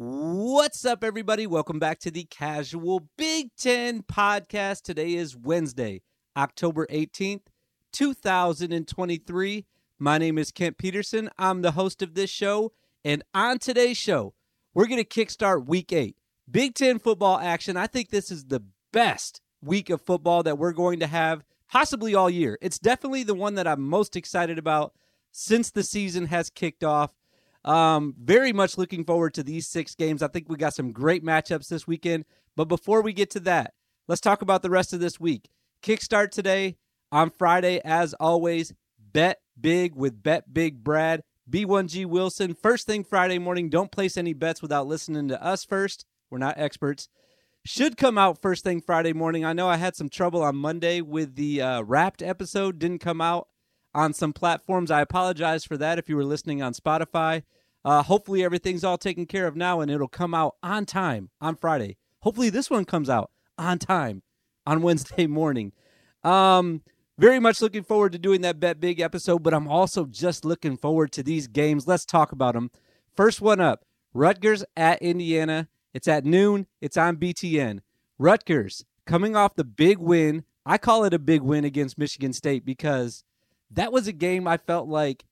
What's up, everybody? Welcome back to the Casual Big Ten podcast. Today is Wednesday, October 18th, 2023. My name is Kent Peterson. I'm the host of this show. And on today's show, we're going to kickstart week eight. Big Ten football action. I think this is the best week of football that we're going to have possibly all year. It's definitely the one that I'm most excited about since the season has kicked off. Um, very much looking forward to these six games. I think we got some great matchups this weekend. But before we get to that, let's talk about the rest of this week. Kickstart today on Friday, as always. Bet big with Bet Big Brad. B1G Wilson. First thing Friday morning, don't place any bets without listening to us first. We're not experts. Should come out first thing Friday morning. I know I had some trouble on Monday with the uh, wrapped episode, didn't come out on some platforms. I apologize for that if you were listening on Spotify. Uh, hopefully, everything's all taken care of now and it'll come out on time on Friday. Hopefully, this one comes out on time on Wednesday morning. Um, very much looking forward to doing that Bet Big episode, but I'm also just looking forward to these games. Let's talk about them. First one up Rutgers at Indiana. It's at noon, it's on BTN. Rutgers coming off the big win. I call it a big win against Michigan State because that was a game I felt like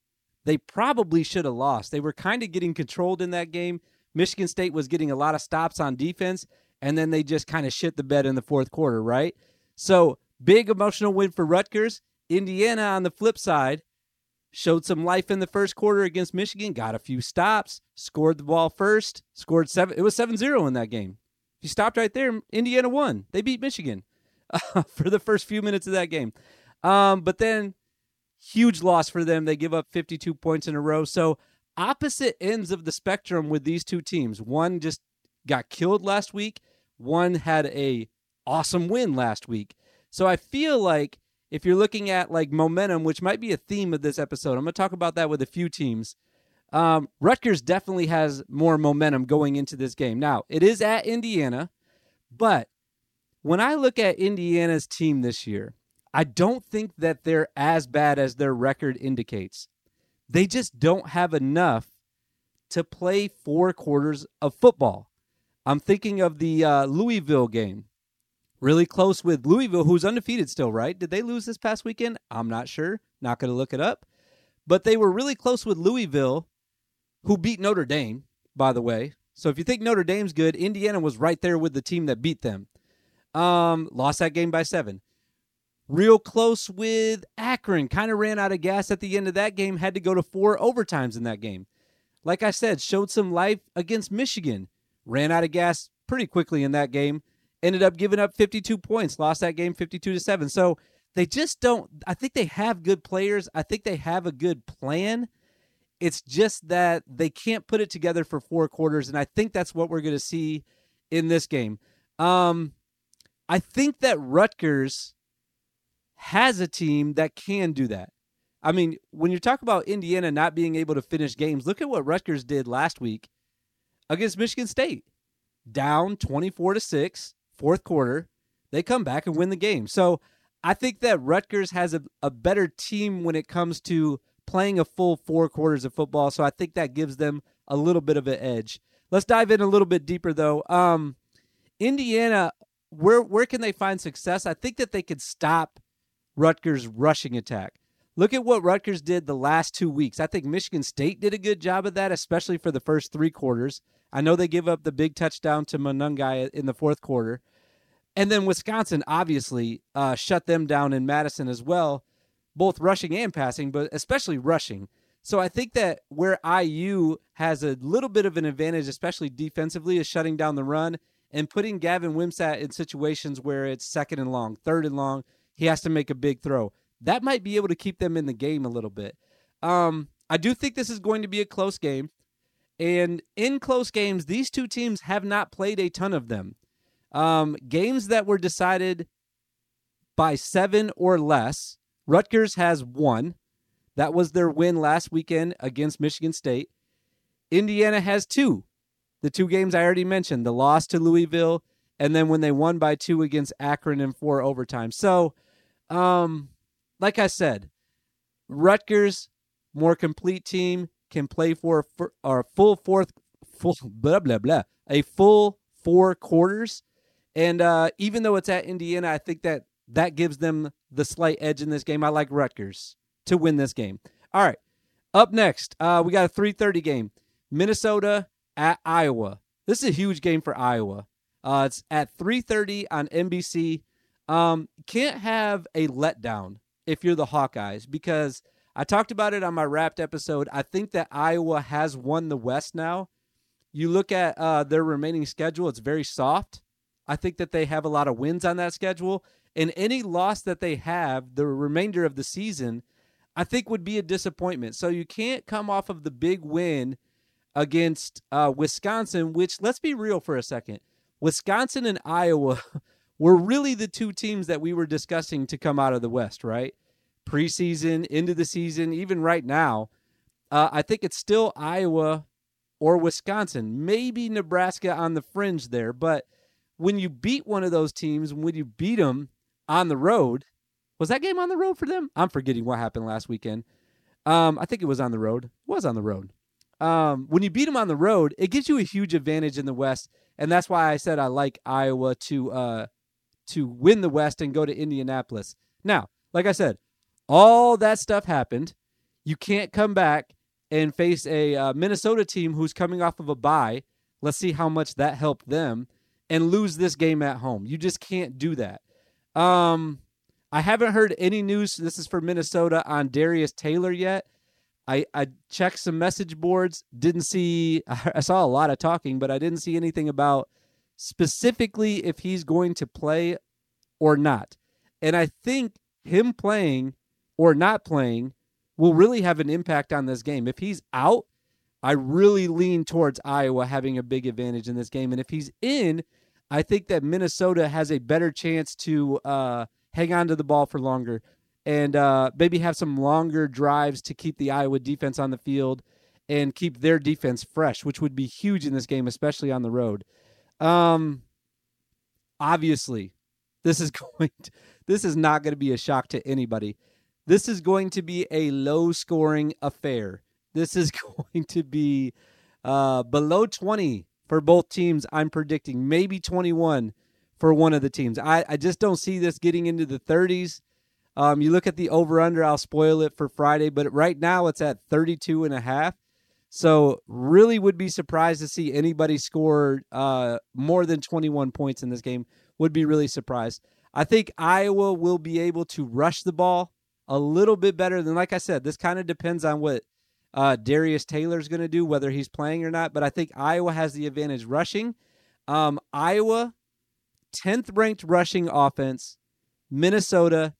they probably should have lost. They were kind of getting controlled in that game. Michigan State was getting a lot of stops on defense, and then they just kind of shit the bed in the fourth quarter, right? So, big emotional win for Rutgers. Indiana, on the flip side, showed some life in the first quarter against Michigan, got a few stops, scored the ball first, scored seven. It was 7 0 in that game. If you stopped right there, Indiana won. They beat Michigan uh, for the first few minutes of that game. Um, but then Huge loss for them. They give up 52 points in a row. So, opposite ends of the spectrum with these two teams. One just got killed last week, one had a awesome win last week. So, I feel like if you're looking at like momentum, which might be a theme of this episode, I'm going to talk about that with a few teams. Um, Rutgers definitely has more momentum going into this game. Now, it is at Indiana, but when I look at Indiana's team this year, I don't think that they're as bad as their record indicates. They just don't have enough to play four quarters of football. I'm thinking of the uh, Louisville game. Really close with Louisville, who's undefeated still, right? Did they lose this past weekend? I'm not sure. Not going to look it up. But they were really close with Louisville, who beat Notre Dame, by the way. So if you think Notre Dame's good, Indiana was right there with the team that beat them. Um, lost that game by seven real close with Akron. Kind of ran out of gas at the end of that game, had to go to four overtimes in that game. Like I said, showed some life against Michigan. Ran out of gas pretty quickly in that game. Ended up giving up 52 points, lost that game 52 to 7. So they just don't I think they have good players. I think they have a good plan. It's just that they can't put it together for four quarters and I think that's what we're going to see in this game. Um I think that Rutgers has a team that can do that. I mean, when you talk about Indiana not being able to finish games, look at what Rutgers did last week against Michigan State. Down 24 to 6, fourth quarter. They come back and win the game. So I think that Rutgers has a, a better team when it comes to playing a full four quarters of football. So I think that gives them a little bit of an edge. Let's dive in a little bit deeper, though. Um, Indiana, where where can they find success? I think that they could stop Rutgers' rushing attack. Look at what Rutgers did the last two weeks. I think Michigan State did a good job of that, especially for the first three quarters. I know they give up the big touchdown to Monangai in the fourth quarter. And then Wisconsin obviously uh, shut them down in Madison as well, both rushing and passing, but especially rushing. So I think that where IU has a little bit of an advantage, especially defensively, is shutting down the run and putting Gavin Wimsatt in situations where it's second and long, third and long, he has to make a big throw. That might be able to keep them in the game a little bit. Um, I do think this is going to be a close game. And in close games, these two teams have not played a ton of them. Um, games that were decided by seven or less, Rutgers has one. That was their win last weekend against Michigan State. Indiana has two. The two games I already mentioned the loss to Louisville, and then when they won by two against Akron in four overtime. So, um, like I said, Rutgers more complete team can play for a full fourth full blah blah blah a full four quarters. And uh, even though it's at Indiana, I think that that gives them the slight edge in this game. I like Rutgers to win this game. All right, up next, uh, we got a 3:30 game, Minnesota at Iowa. This is a huge game for Iowa. Uh, it's at 3:30 on NBC. Um, can't have a letdown if you're the Hawkeyes because I talked about it on my wrapped episode. I think that Iowa has won the West now. You look at uh, their remaining schedule; it's very soft. I think that they have a lot of wins on that schedule, and any loss that they have the remainder of the season, I think would be a disappointment. So you can't come off of the big win against uh, Wisconsin, which let's be real for a second. Wisconsin and Iowa were really the two teams that we were discussing to come out of the West, right? Preseason, into the season, even right now. Uh, I think it's still Iowa or Wisconsin, maybe Nebraska on the fringe there. But when you beat one of those teams, when you beat them on the road, was that game on the road for them? I'm forgetting what happened last weekend. Um, I think it was on the road. It was on the road. Um, when you beat them on the road, it gives you a huge advantage in the West, and that's why I said I like Iowa to uh, to win the West and go to Indianapolis. Now, like I said, all that stuff happened. You can't come back and face a uh, Minnesota team who's coming off of a bye. Let's see how much that helped them and lose this game at home. You just can't do that. Um, I haven't heard any news. This is for Minnesota on Darius Taylor yet. I, I checked some message boards, didn't see, I saw a lot of talking, but I didn't see anything about specifically if he's going to play or not. And I think him playing or not playing will really have an impact on this game. If he's out, I really lean towards Iowa having a big advantage in this game. And if he's in, I think that Minnesota has a better chance to uh, hang on to the ball for longer and uh, maybe have some longer drives to keep the Iowa defense on the field and keep their defense fresh, which would be huge in this game, especially on the road. Um, obviously, this is going. To, this is not going to be a shock to anybody. This is going to be a low scoring affair. This is going to be uh, below 20 for both teams. I'm predicting maybe 21 for one of the teams. I, I just don't see this getting into the 30s. Um, you look at the over under, I'll spoil it for Friday, but right now it's at 32 and a half. So really would be surprised to see anybody score uh, more than 21 points in this game. Would be really surprised. I think Iowa will be able to rush the ball a little bit better than, like I said, this kind of depends on what uh, Darius is going to do, whether he's playing or not. But I think Iowa has the advantage rushing. Um, Iowa, 10th ranked rushing offense. Minnesota,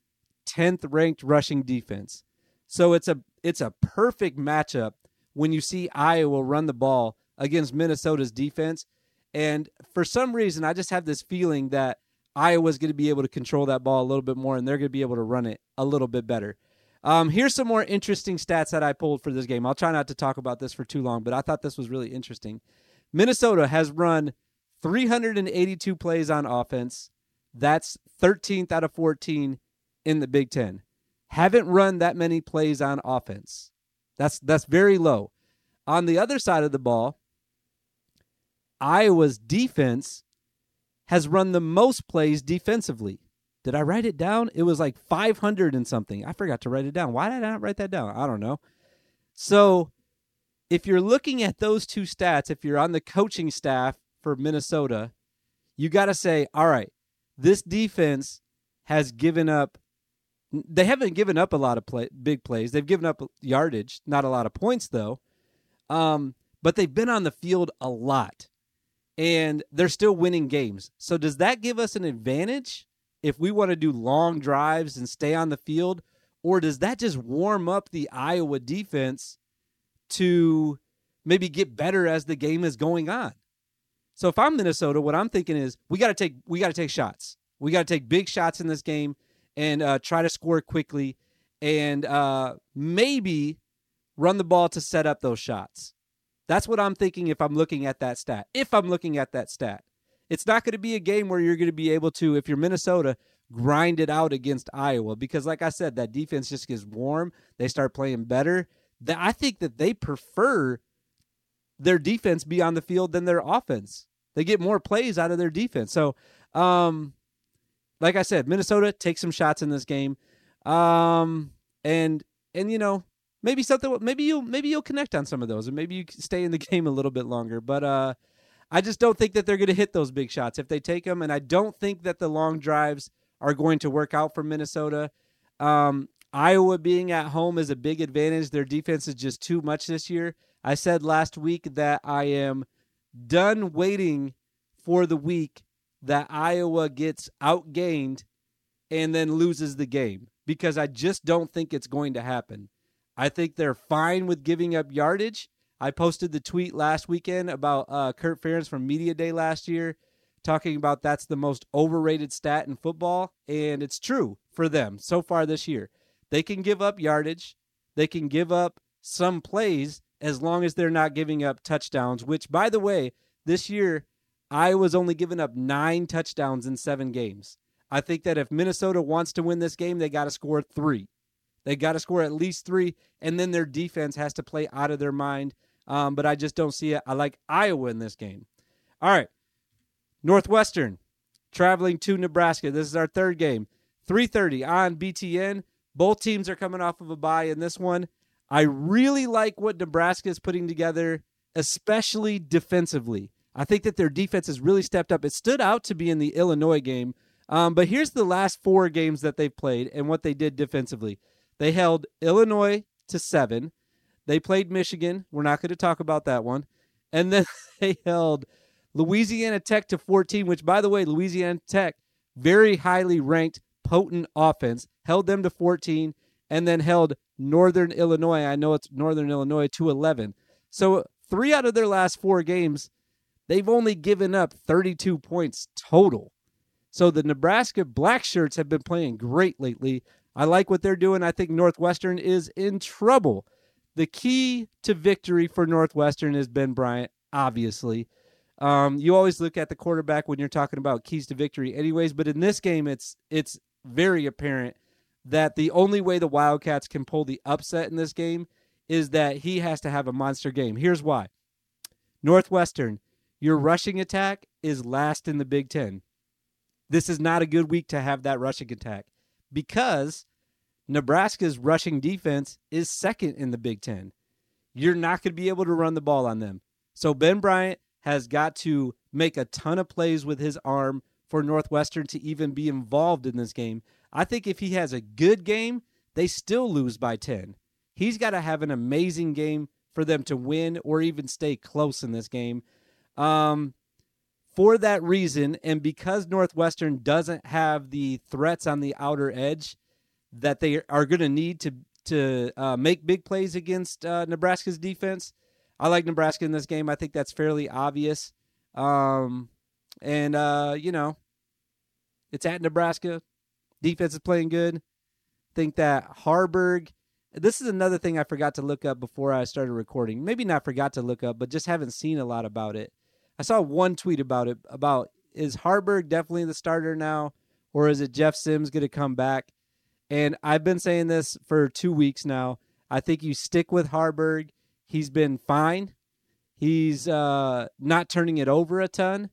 10th ranked rushing defense. So it's a it's a perfect matchup when you see Iowa run the ball against Minnesota's defense. And for some reason, I just have this feeling that Iowa's going to be able to control that ball a little bit more, and they're going to be able to run it a little bit better. Um, here's some more interesting stats that I pulled for this game. I'll try not to talk about this for too long, but I thought this was really interesting. Minnesota has run 382 plays on offense. That's 13th out of 14 in the Big Ten. Haven't run that many plays on offense. That's that's very low. On the other side of the ball, Iowa's defense has run the most plays defensively. Did I write it down? It was like 500 and something. I forgot to write it down. Why did I not write that down? I don't know. So, if you're looking at those two stats, if you're on the coaching staff for Minnesota, you got to say, all right, this defense has given up. They haven't given up a lot of play, big plays. They've given up yardage, not a lot of points though. Um, but they've been on the field a lot and they're still winning games. So does that give us an advantage if we want to do long drives and stay on the field or does that just warm up the Iowa defense to maybe get better as the game is going on? So if I'm Minnesota, what I'm thinking is we got to take we got to take shots. We got to take big shots in this game and uh, try to score quickly and uh, maybe run the ball to set up those shots. That's what I'm thinking if I'm looking at that stat. If I'm looking at that stat, it's not going to be a game where you're going to be able to, if you're Minnesota, grind it out against Iowa because, like I said, that defense just gets warm. They start playing better. I think that they prefer their defense be on the field than their offense. They get more plays out of their defense. So, um, like I said, Minnesota take some shots in this game, um, and and you know maybe something maybe you'll maybe you'll connect on some of those, and maybe you stay in the game a little bit longer. But uh, I just don't think that they're going to hit those big shots if they take them, and I don't think that the long drives are going to work out for Minnesota. Um, Iowa being at home is a big advantage. Their defense is just too much this year. I said last week that I am done waiting for the week that Iowa gets outgained and then loses the game because I just don't think it's going to happen. I think they're fine with giving up yardage. I posted the tweet last weekend about uh, Kirk Ferentz from Media Day last year, talking about that's the most overrated stat in football, and it's true for them so far this year. They can give up yardage, they can give up some plays as long as they're not giving up touchdowns. Which, by the way, this year I was only giving up nine touchdowns in seven games. I think that if Minnesota wants to win this game, they got to score three. They got to score at least three, and then their defense has to play out of their mind. Um, but I just don't see it. I like Iowa in this game. All right, Northwestern traveling to Nebraska. This is our third game. 3:30 on BTN. Both teams are coming off of a bye in this one. I really like what Nebraska is putting together, especially defensively. I think that their defense has really stepped up. It stood out to be in the Illinois game. Um, but here's the last four games that they've played and what they did defensively. They held Illinois to seven. They played Michigan. We're not going to talk about that one. And then they held Louisiana Tech to 14, which, by the way, Louisiana Tech, very highly ranked, potent offense, held them to 14, and then held Northern Illinois. I know it's Northern Illinois to 11. So three out of their last four games, they've only given up 32 points total. So the Nebraska Black Shirts have been playing great lately. I like what they're doing. I think Northwestern is in trouble. The key to victory for Northwestern is Ben Bryant, obviously. Um, you always look at the quarterback when you're talking about keys to victory, anyways. But in this game, it's it's very apparent that the only way the Wildcats can pull the upset in this game is that he has to have a monster game. Here's why Northwestern, your rushing attack is last in the Big Ten. This is not a good week to have that rushing attack because Nebraska's rushing defense is second in the Big Ten. You're not going to be able to run the ball on them. So Ben Bryant has got to make a ton of plays with his arm for Northwestern to even be involved in this game. I think if he has a good game, they still lose by 10. He's got to have an amazing game for them to win or even stay close in this game. Um, for that reason, and because Northwestern doesn't have the threats on the outer edge that they are going to need to to uh, make big plays against uh, Nebraska's defense, I like Nebraska in this game. I think that's fairly obvious. Um, and uh, you know, it's at Nebraska. Defense is playing good. Think that Haarberg. This is another thing I forgot to look up before I started recording. Maybe not forgot to look up, but just haven't seen a lot about it. I saw one tweet about it about is Haarberg definitely the starter now, or is it Jeff Sims going to come back? And I've been saying this for two weeks now. I think you stick with Haarberg. He's been fine. He's uh, not turning it over a ton,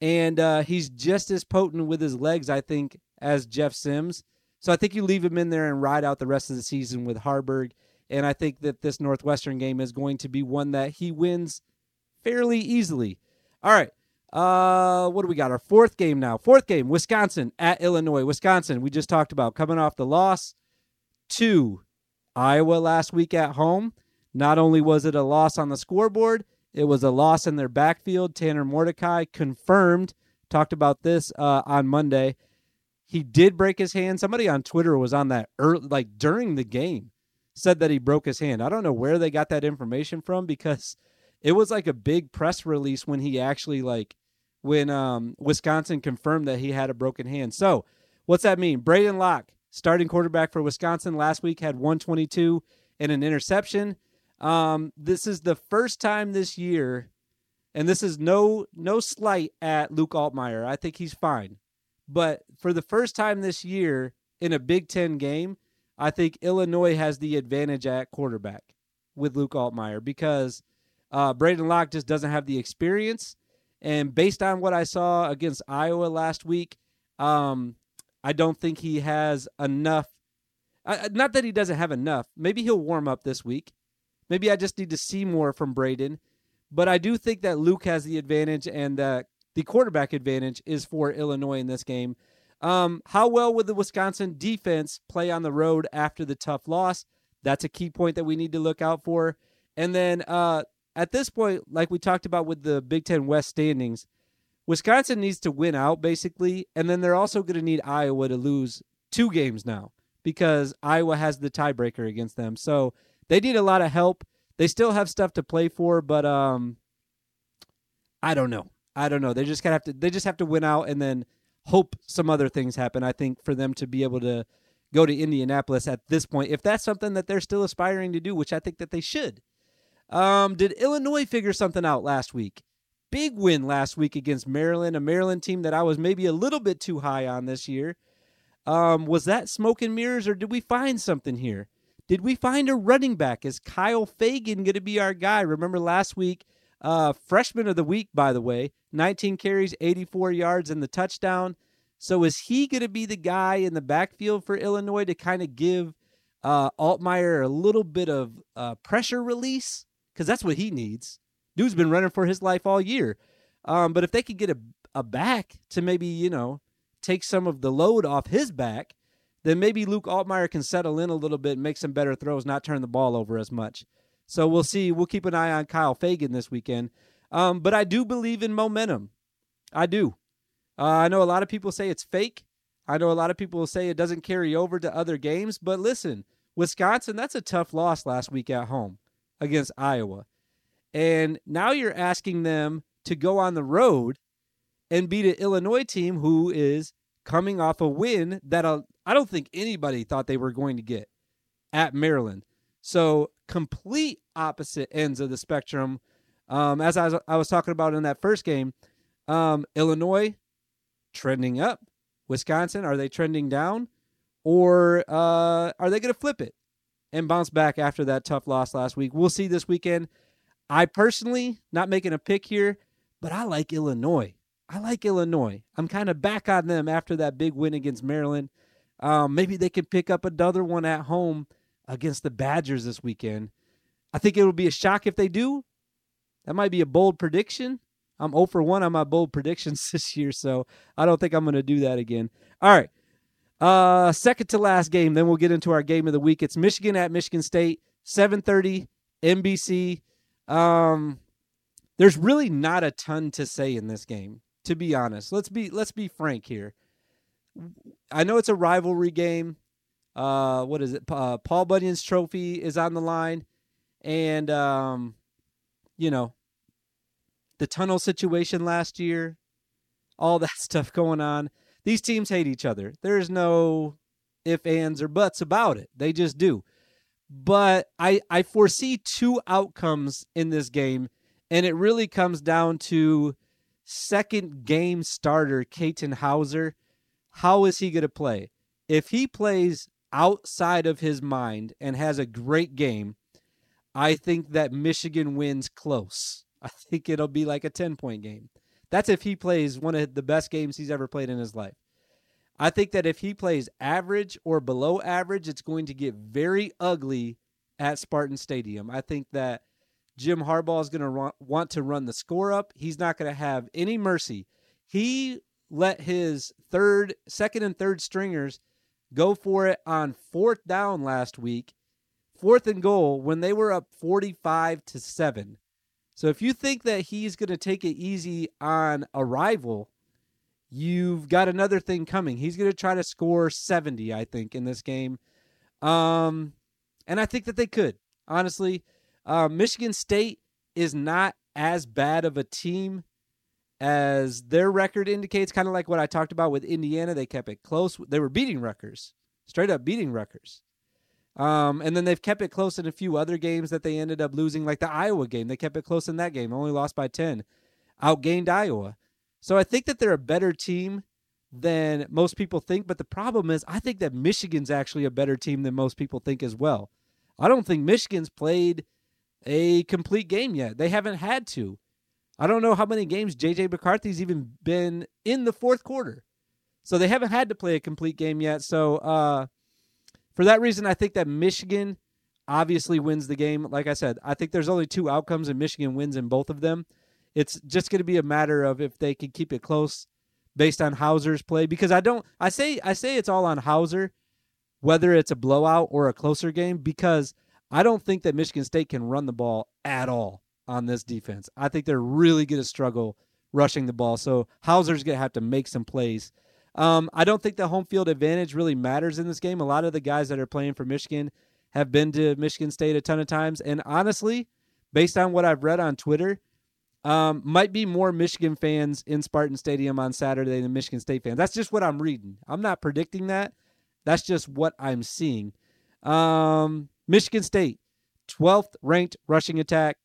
and uh, he's just as potent with his legs, I think, as Jeff Sims. So I think you leave him in there and ride out the rest of the season with Haarberg. And I think that this Northwestern game is going to be one that he wins fairly easily. All right. Uh, what do we got? Our fourth game now. Fourth game, Wisconsin at Illinois. Wisconsin, we just talked about coming off the loss to Iowa last week at home. Not only was it a loss on the scoreboard, it was a loss in their backfield. Tanner Mordecai confirmed, talked about this uh, on Monday, he did break his hand. Somebody on Twitter was on that early, like during the game, said that he broke his hand. I don't know where they got that information from because it was like a big press release when he actually like when um, Wisconsin confirmed that he had a broken hand. So what's that mean? Braden Locke, starting quarterback for Wisconsin last week, had 122 and an interception. Um, this is the first time this year, and this is no no slight at Luke Altmyer. I think he's fine. But for the first time this year in a Big Ten game, I think Illinois has the advantage at quarterback with Luke Altmyer because Uh, Braden Locke just doesn't have the experience. And based on what I saw against Iowa last week, um, I don't think he has enough. Uh, not that he doesn't have enough. Maybe he'll warm up this week. Maybe I just need to see more from Braden. But I do think that Luke has the advantage and that the quarterback advantage is for Illinois in this game. Um, how well would the Wisconsin defense play on the road after the tough loss? That's a key point that we need to look out for. And then uh, at this point, like we talked about with the Big Ten West standings, Wisconsin needs to win out basically, and then they're also going to need Iowa to lose two games now because Iowa has the tiebreaker against them. So they need a lot of help. They still have stuff to play for, but um, I don't know. I don't know. They just kind have to. They just have to win out and then hope some other things happen. I think for them to be able to go to Indianapolis at this point, if that's something that they're still aspiring to do, which I think that they should. Um, did Illinois figure something out last week? Big win last week against Maryland, a Maryland team that I was maybe a little bit too high on this year. Um, was that smoke and mirrors, or did we find something here? Did we find a running back? Is Kyle Feagin going to be our guy? Remember last week, uh, freshman of the week, by the way, 19 carries, 84 yards, and the touchdown. So is he going to be the guy in the backfield for Illinois to kind of give uh, Altmyer a little bit of uh, pressure release? Because that's what he needs. Dude's been running for his life all year. Um, but if they could get a, a back to maybe, you know, take some of the load off his back, then maybe Luke Altmyer can settle in a little bit, and make some better throws, not turn the ball over as much. So we'll see. We'll keep an eye on Kyle Feagin this weekend. Um, but I do believe in momentum. I do. Uh, I know a lot of people say it's fake. I know a lot of people say it doesn't carry over to other games. But listen, Wisconsin, that's a tough loss last week at home against Iowa. And now you're asking them to go on the road and beat an Illinois team who is coming off a win that I don't think anybody thought they were going to get at Maryland. So complete opposite ends of the spectrum. Um, as I was, I was talking about in that first game, um, Illinois trending up, Wisconsin are they trending down, or uh, are they going to flip it and bounce back after that tough loss last week? We'll see this weekend. I personally not making a pick here, but I like Illinois. I like Illinois. I'm kind of back on them after that big win against Maryland. Um, maybe they can pick up another one at home against the Badgers this weekend. I think it will be a shock if they do. That might be a bold prediction. I'm 0 for 1 on my bold predictions this year, so I don't think I'm going to do that again. All right. Uh, second to last game, then we'll get into our game of the week. It's Michigan at Michigan State, 7:30 NBC. Um, there's really not a ton to say in this game to be honest. Let's be let's be frank here. I know it's a rivalry game. Uh, what is it? Uh, Paul Bunyan's trophy is on the line, and um, you know, the tunnel situation last year, all that stuff going on. These teams hate each other. There's no if, ands, or buts about it. They just do. But I I foresee two outcomes in this game, and it really comes down to second game starter, Katin Houser. how is he going to play? If he plays outside of his mind and has a great game, I think that Michigan wins close. I think it'll be like a 10 point game. That's if he plays one of the best games he's ever played in his life. I think that if he plays average or below average, it's going to get very ugly at Spartan Stadium. I think that Jim Harbaugh is going to want to run the score up. He's not going to have any mercy. He let his third, second, and third stringers go for it on fourth down last week, fourth and goal when they were up 45 to 7. So if you think that he's going to take it easy on a rival, you've got another thing coming. He's going to try to score 70, I think, in this game. Um, and I think that they could. Honestly, uh, Michigan State is not as bad of a team as their record indicates. Kind of like what I talked about with Indiana, they kept it close. They were beating Rutgers, straight up beating Rutgers. Um, and then they've kept it close in a few other games that they ended up losing, like the Iowa game. They kept it close in that game, only lost by 10, outgained Iowa. So I think that they're a better team than most people think. But the problem is, I think that Michigan's actually a better team than most people think as well. I don't think Michigan's played a complete game yet. They haven't had to. I don't know how many games JJ McCarthy's even been in the fourth quarter. So they haven't had to play a complete game yet. So uh, for that reason, I think that Michigan obviously wins the game. Like I said, I think there's only two outcomes, and Michigan wins in both of them. It's just going to be a matter of if they can keep it close based on Houser's play. Because I don't, I say, I say it's all on Houser, whether it's a blowout or a closer game, because I don't think that Michigan State can run the ball at all on this defense. I think they're really going to struggle rushing the ball. So Houser's going to have to make some plays. Um, I don't think the home field advantage really matters in this game. A lot of the guys that are playing for Michigan have been to Michigan State a ton of times. And honestly, based on what I've read on Twitter, um, might be more Michigan fans in Spartan Stadium on Saturday than Michigan State fans. That's just what I'm reading. I'm not predicting that. That's just what I'm seeing. Um, Michigan State, 12th ranked rushing attack,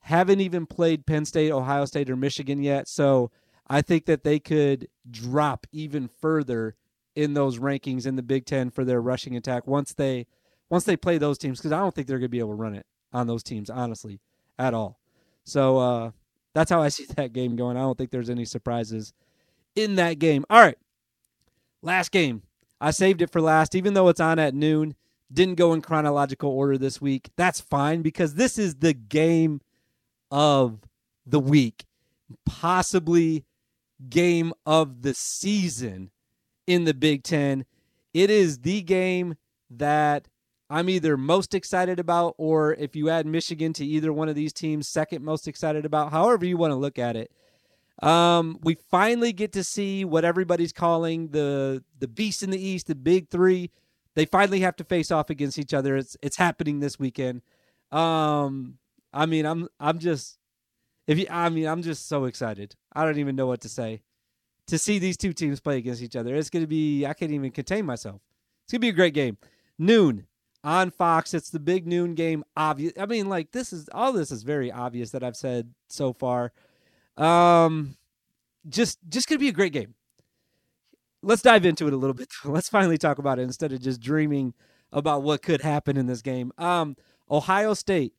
haven't even played Penn State, Ohio State, or Michigan yet. So I think that they could drop even further in those rankings in the Big Ten for their rushing attack once they once they play those teams because I don't think they're going to be able to run it on those teams honestly at all. So uh, that's how I see that game going. I don't think there's any surprises in that game. All right, last game. I saved it for last, even though it's on at noon. Didn't go in chronological order this week. That's fine because this is the game of the week, possibly game of the season in the Big Ten. It is the game that I'm either most excited about, or if you add Michigan to either one of these teams, second most excited about, however you want to look at it. Um, we finally get to see what everybody's calling the the beast in the East, the big three. They finally have to face off against each other. It's it's happening this weekend. Um, I mean, I'm I'm just if you I mean, I'm just so excited. I don't even know what to say. To see these two teams play against each other. It's gonna be I can't even contain myself. It's gonna be a great game. Noon on Fox. It's the big noon game. Obvious. I mean, like this is all this is very obvious that I've said so far. Um, just just gonna be a great game. Let's dive into it a little bit. Let's finally talk about it instead of just dreaming about what could happen in this game. Um, Ohio State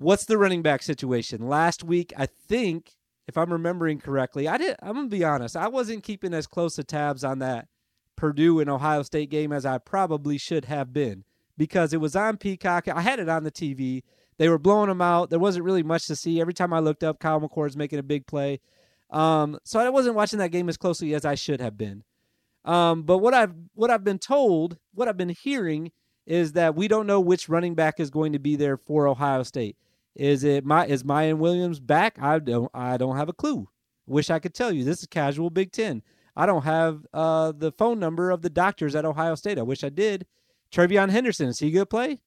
What's the running back situation? Last week, I think, if I'm remembering correctly, I did. I'm gonna be honest. I wasn't keeping as close to tabs on that Purdue and Ohio State game as I probably should have been because it was on Peacock. I had it on the TV. They were blowing them out. There wasn't really much to see. Every time I looked up, Kyle McCord's making a big play. Um, so I wasn't watching that game as closely as I should have been. Um, but what I've what I've been told, what I've been hearing, is that we don't know which running back is going to be there for Ohio State. Is it my is Miyan Williams back? I don't I don't have a clue. Wish I could tell you. This is casual Big Ten. I don't have uh, the phone number of the doctors at Ohio State. I wish I did. TreVeyon Henderson is he gonna play?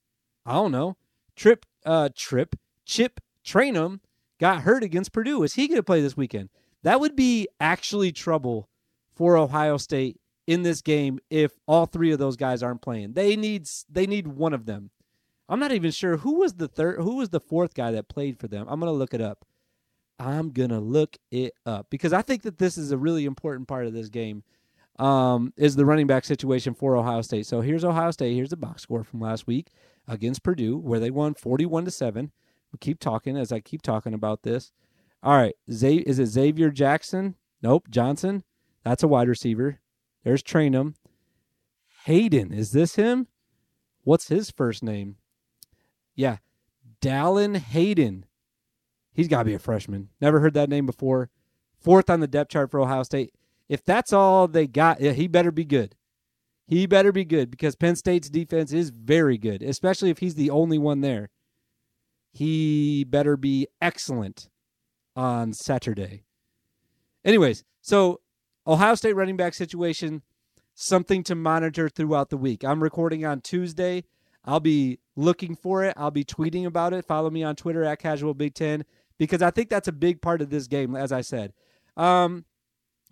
I don't know. Trip uh Trip Chip Trayanum got hurt against Purdue. Is he gonna play this weekend? That would be actually trouble for Ohio State in this game if all three of those guys aren't playing. They need they need one of them. I'm not even sure who was the third, who was the fourth guy that played for them. I'm gonna look it up. I'm gonna look it up because I think that this is a really important part of this game. Um, is the running back situation for Ohio State. So here's Ohio State. Here's the box score from last week against Purdue, where they won 41 to seven. We keep talking as I keep talking about this. All right, is it Xavier Jackson? Nope, Johnson. That's a wide receiver. There's Trayanum. Hayden, is this him? What's his first name? Yeah. Dallan Hayden. He's got to be a freshman. Never heard that name before. Fourth on the depth chart for Ohio State. If that's all they got, he better be good. He better be good because Penn State's defense is very good, especially if he's the only one there. He better be excellent on Saturday. Anyways, so Ohio State running back situation, something to monitor throughout the week. I'm recording on Tuesday. I'll be looking for it. I'll be tweeting about it. Follow me on Twitter at Casual Big Ten because I think that's a big part of this game, as I said. Um,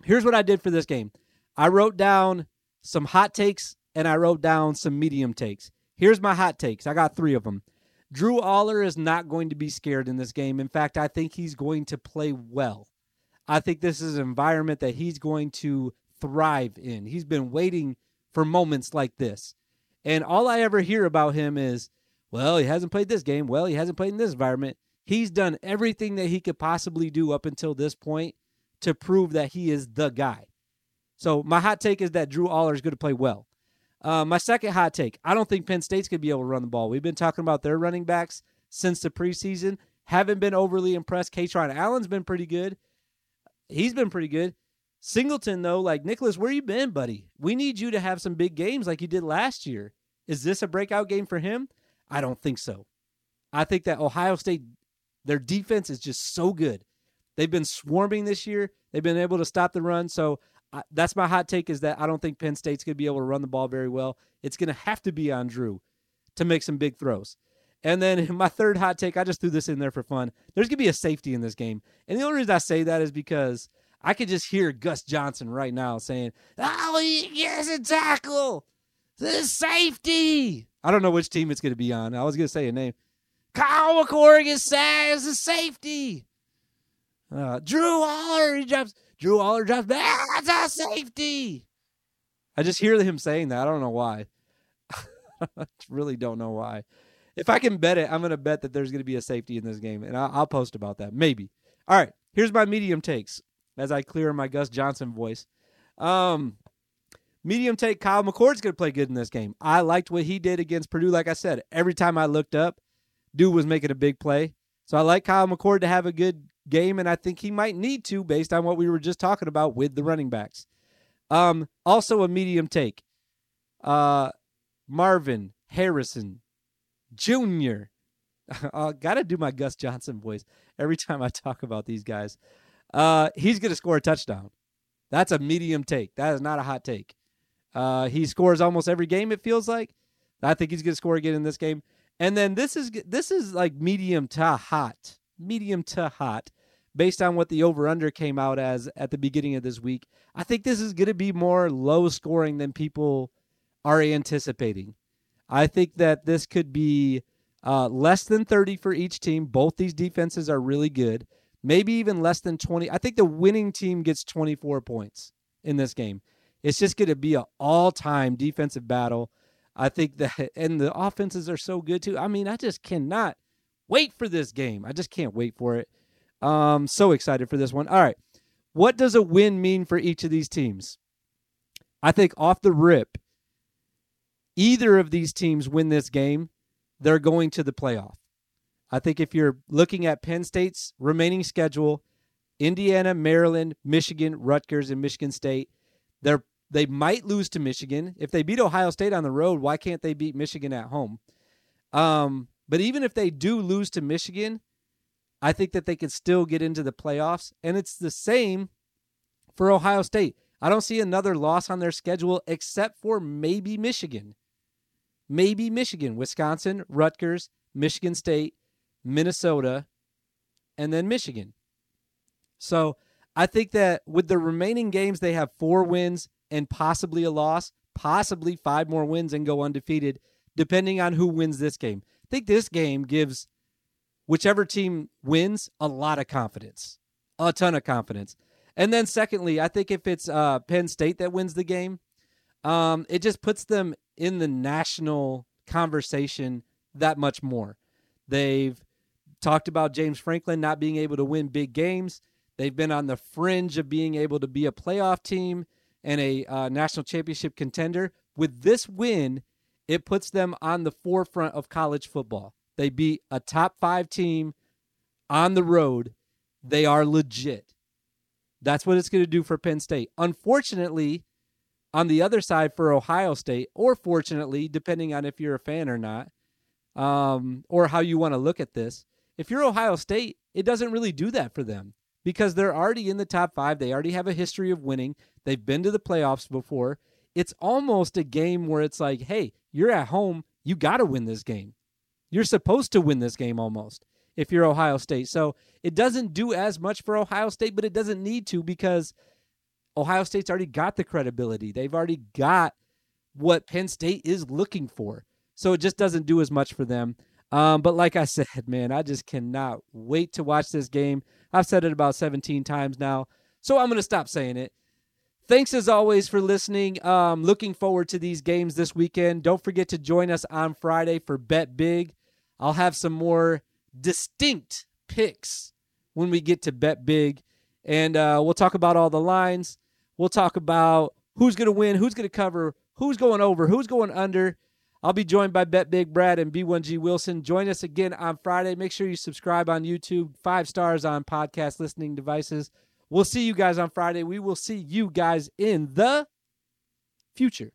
here's what I did for this game I wrote down some hot takes and I wrote down some medium takes. Here's my hot takes. I got three of them. Drew Allar is not going to be scared in this game. In fact, I think he's going to play well. I think this is an environment that he's going to thrive in. He's been waiting for moments like this. And all I ever hear about him is, Well, he hasn't played this game. Well, he hasn't played in this environment. He's done everything that he could possibly do up until this point to prove that he is the guy. So my hot take is that Drew Allar is going to play well. Uh, my second hot take: I don't think Penn State's going to be able to run the ball. We've been talking about their running backs since the preseason. Haven't been overly impressed. Kaytron Allen's been pretty good. He's been pretty good. Singleton, though, like Nicholas, where you been, buddy? We need you to have some big games like you did last year. Is this a breakout game for him? I don't think so. I think that Ohio State, their defense is just so good. They've been swarming this year. They've been able to stop the run. So I, that's my hot take is that I don't think Penn State's going to be able to run the ball very well. It's going to have to be on Drew to make some big throws. And then my third hot take, I just threw this in there for fun. There's going to be a safety in this game. And the only reason I say that is because – I could just hear Gus Johnson right now saying, "Oh, yes, it's a tackle, the safety." I don't know which team it's going to be on. I was going to say a name. Kyle McCorrigan says the safety. Uh, Drew Allar he drops. Drew Allar drops. That's a safety. I just hear him saying that. I don't know why. I really don't know why. If I can bet it, I'm going to bet that there's going to be a safety in this game, and I'll, I'll post about that. Maybe. All right. Here's my medium takes as I clear my Gus Johnson voice. Um, medium take Kyle McCord's going to play good in this game. I liked what he did against Purdue. Like I said, every time I looked up, dude was making a big play. So I like Kyle McCord to have a good game, and I think he might need to based on what we were just talking about with the running backs. Um, also a medium take. Uh, Marvin Harrison Jr. I gotta do my Gus Johnson voice every time I talk about these guys. Uh, he's going to score a touchdown. That's a medium take. That is not a hot take. Uh, he scores almost every game. It feels like. I think he's going to score again in this game. And then this is this is like medium to hot, medium to hot, based on what the over under came out as at the beginning of this week. I think this is going to be more low scoring than people are anticipating. I think that this could be uh, less than 30 for each team. Both these defenses are really good maybe even less than 20. I think the winning team gets 24 points in this game. It's just going to be an all-time defensive battle. I think that and the offenses are so good too. I mean, I just cannot wait for this game. I just can't wait for it. Um so excited for this one. All right. What does a win mean for each of these teams? I think off the rip either of these teams win this game, they're going to the playoff. I think if you're looking at Penn State's remaining schedule, Indiana, Maryland, Michigan, Rutgers, and Michigan State, they're they might lose to Michigan. If they beat Ohio State on the road, why can't they beat Michigan at home? Um, but even if they do lose to Michigan, I think that they could still get into the playoffs. And it's the same for Ohio State. I don't see another loss on their schedule except for maybe Michigan. Maybe Michigan, Wisconsin, Rutgers, Michigan State, Minnesota, and then Michigan. So I think that with the remaining games, they have four wins and possibly a loss, possibly five more wins and go undefeated, depending on who wins this game. I think this game gives whichever team wins a lot of confidence, a ton of confidence. And then, secondly, I think if it's uh, Penn State that wins the game, um, it just puts them in the national conversation that much more. They've talked about James Franklin not being able to win big games. They've been on the fringe of being able to be a playoff team and a uh, national championship contender. With this win, it puts them on the forefront of college football. They beat a top five team on the road. They are legit. That's what it's going to do for Penn State. Unfortunately, on the other side for Ohio State, or fortunately, depending on if you're a fan or not, um, or how you want to look at this, if you're Ohio State, it doesn't really do that for them because they're already in the top five. They already have a history of winning. They've been to the playoffs before. It's almost a game where it's like, hey, you're at home. You got to win this game. You're supposed to win this game almost if you're Ohio State. So it doesn't do as much for Ohio State, but it doesn't need to because Ohio State's already got the credibility. They've already got what Penn State is looking for. So it just doesn't do as much for them. Um, but like I said, man, I just cannot wait to watch this game. I've said it about 17 times now, so I'm going to stop saying it. Thanks as always for listening. Um, looking forward to these games this weekend. Don't forget to join us on Friday for Bet Big. I'll have some more distinct picks when we get to bet big. And uh, we'll talk about all the lines. We'll talk about who's going to win, who's going to cover, who's going over, who's going under. I'll be joined by Bet Big Brad and B1G Wilson. Join us again on Friday. Make sure you subscribe on YouTube, five stars on podcast listening devices. We'll see you guys on Friday. We will see you guys in the future.